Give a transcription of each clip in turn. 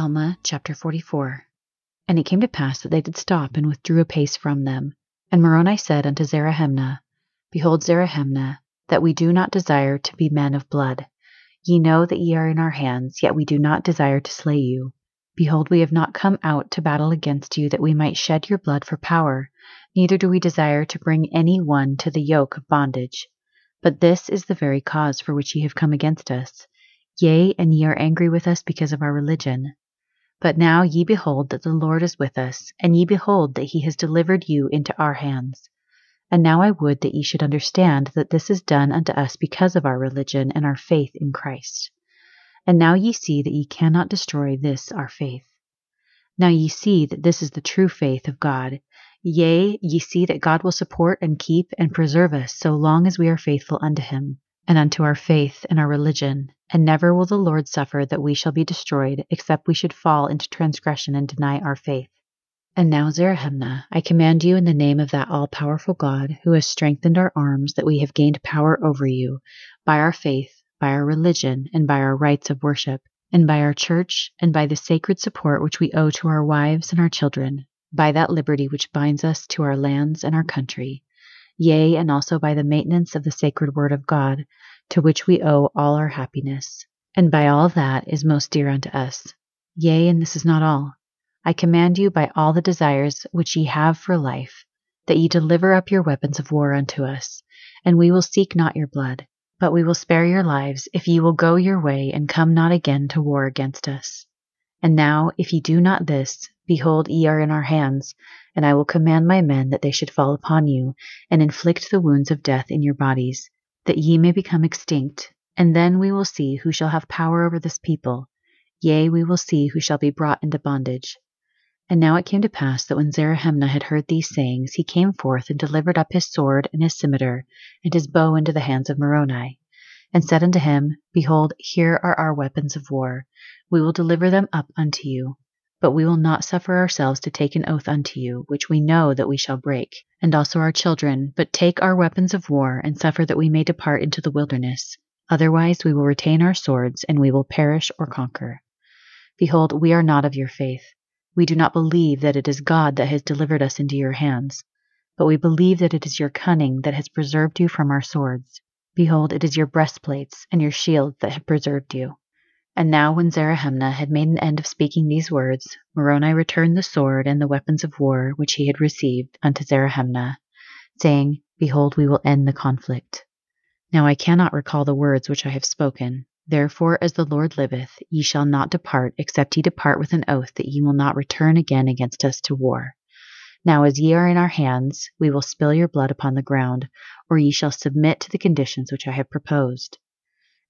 Alma chapter 44 And it came to pass that they did stop and withdrew a pace from them. And Moroni said unto Zerahemnah, Behold, Zerahemnah, that we do not desire to be men of blood. Ye know that ye are in our hands, yet we do not desire to slay you. Behold, we have not come out to battle against you that we might shed your blood for power, neither do we desire to bring any one to the yoke of bondage. But this is the very cause for which ye have come against us. Yea, and ye are angry with us because of our religion. But now ye behold that the Lord is with us, and ye behold that he has delivered you into our hands. And now I would that ye should understand that this is done unto us because of our religion and our faith in Christ. And now ye see that ye cannot destroy this our faith. Now ye see that this is the true faith of God. Yea, ye see that God will support and keep and preserve us so long as we are faithful unto him and unto our faith and our religion, and never will the Lord suffer that we shall be destroyed, except we should fall into transgression and deny our faith. And now, Zerahemnah, I command you in the name of that all powerful God, who has strengthened our arms, that we have gained power over you, by our faith, by our religion, and by our rites of worship, and by our church, and by the sacred support which we owe to our wives and our children, by that liberty which binds us to our lands and our country yea, and also by the maintenance of the sacred word of God, to which we owe all our happiness, and by all that is most dear unto us. Yea, and this is not all. I command you by all the desires which ye have for life, that ye deliver up your weapons of war unto us, and we will seek not your blood, but we will spare your lives if ye will go your way and come not again to war against us. And now, if ye do not this, behold, ye are in our hands, and I will command my men that they should fall upon you, and inflict the wounds of death in your bodies, that ye may become extinct. And then we will see who shall have power over this people. Yea, we will see who shall be brought into bondage. And now it came to pass that when Zerahemnah had heard these sayings, he came forth and delivered up his sword and his scimitar and his bow into the hands of Moroni, and said unto him, Behold, here are our weapons of war. We will deliver them up unto you. But we will not suffer ourselves to take an oath unto you, which we know that we shall break, and also our children, but take our weapons of war, and suffer that we may depart into the wilderness. Otherwise we will retain our swords, and we will perish or conquer. Behold, we are not of your faith. We do not believe that it is God that has delivered us into your hands, but we believe that it is your cunning that has preserved you from our swords. Behold, it is your breastplates and your shields that have preserved you. And now, when Zerahemnah had made an end of speaking these words, Moroni returned the sword and the weapons of war which he had received unto Zerahemnah, saying, Behold, we will end the conflict. Now I cannot recall the words which I have spoken. Therefore, as the Lord liveth, ye shall not depart, except ye depart with an oath that ye will not return again against us to war. Now, as ye are in our hands, we will spill your blood upon the ground, or ye shall submit to the conditions which I have proposed.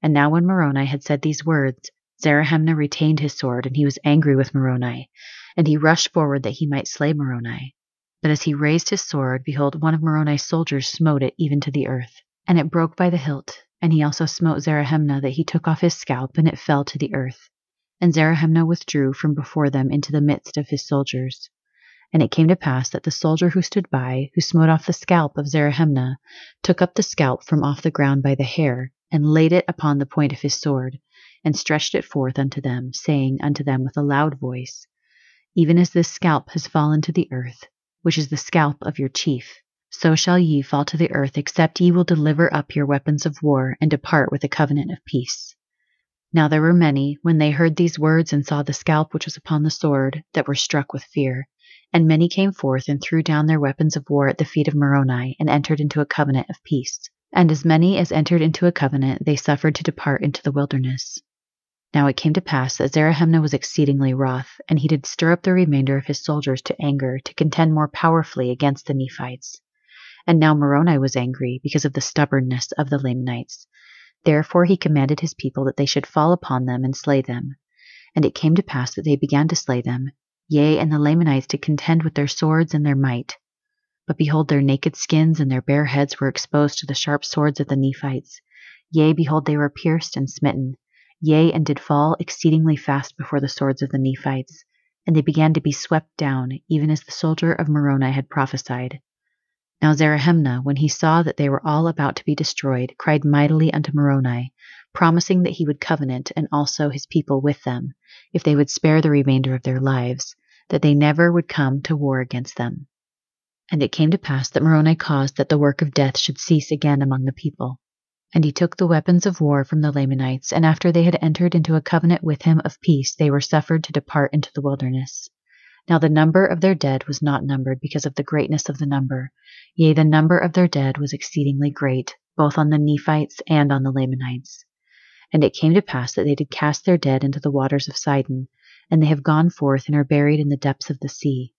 And now, when Moroni had said these words, Zerahemnah retained his sword, and he was angry with Moroni, and he rushed forward that he might slay Moroni. But as he raised his sword, behold, one of Moroni's soldiers smote it even to the earth, and it broke by the hilt. And he also smote Zerahemnah that he took off his scalp, and it fell to the earth. And Zerahemnah withdrew from before them into the midst of his soldiers. And it came to pass that the soldier who stood by, who smote off the scalp of Zerahemnah, took up the scalp from off the ground by the hair, and laid it upon the point of his sword, and stretched it forth unto them, saying unto them with a loud voice, Even as this scalp has fallen to the earth, which is the scalp of your chief, so shall ye fall to the earth, except ye will deliver up your weapons of war, and depart with a covenant of peace. Now there were many, when they heard these words and saw the scalp which was upon the sword, that were struck with fear. And many came forth and threw down their weapons of war at the feet of Moroni, and entered into a covenant of peace. And as many as entered into a covenant, they suffered to depart into the wilderness. Now it came to pass that Zerahemnah was exceedingly wroth, and he did stir up the remainder of his soldiers to anger, to contend more powerfully against the Nephites. And now Moroni was angry because of the stubbornness of the Lamanites. Therefore he commanded his people that they should fall upon them and slay them. And it came to pass that they began to slay them, yea, and the Lamanites to contend with their swords and their might. But behold, their naked skins and their bare heads were exposed to the sharp swords of the Nephites. Yea, behold, they were pierced and smitten yea, and did fall exceedingly fast before the swords of the Nephites, and they began to be swept down, even as the soldier of Moroni had prophesied. Now Zerahemnah, when he saw that they were all about to be destroyed, cried mightily unto Moroni, promising that he would covenant and also his people with them, if they would spare the remainder of their lives, that they never would come to war against them. And it came to pass that Moroni caused that the work of death should cease again among the people. And he took the weapons of war from the Lamanites, and after they had entered into a covenant with him of peace, they were suffered to depart into the wilderness. Now the number of their dead was not numbered because of the greatness of the number. Yea, the number of their dead was exceedingly great, both on the Nephites and on the Lamanites. And it came to pass that they did cast their dead into the waters of Sidon, and they have gone forth and are buried in the depths of the sea.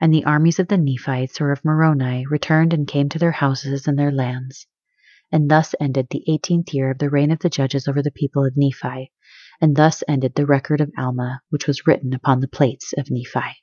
And the armies of the Nephites or of Moroni returned and came to their houses and their lands. And thus ended the eighteenth year of the reign of the judges over the people of Nephi, and thus ended the record of Alma, which was written upon the plates of Nephi.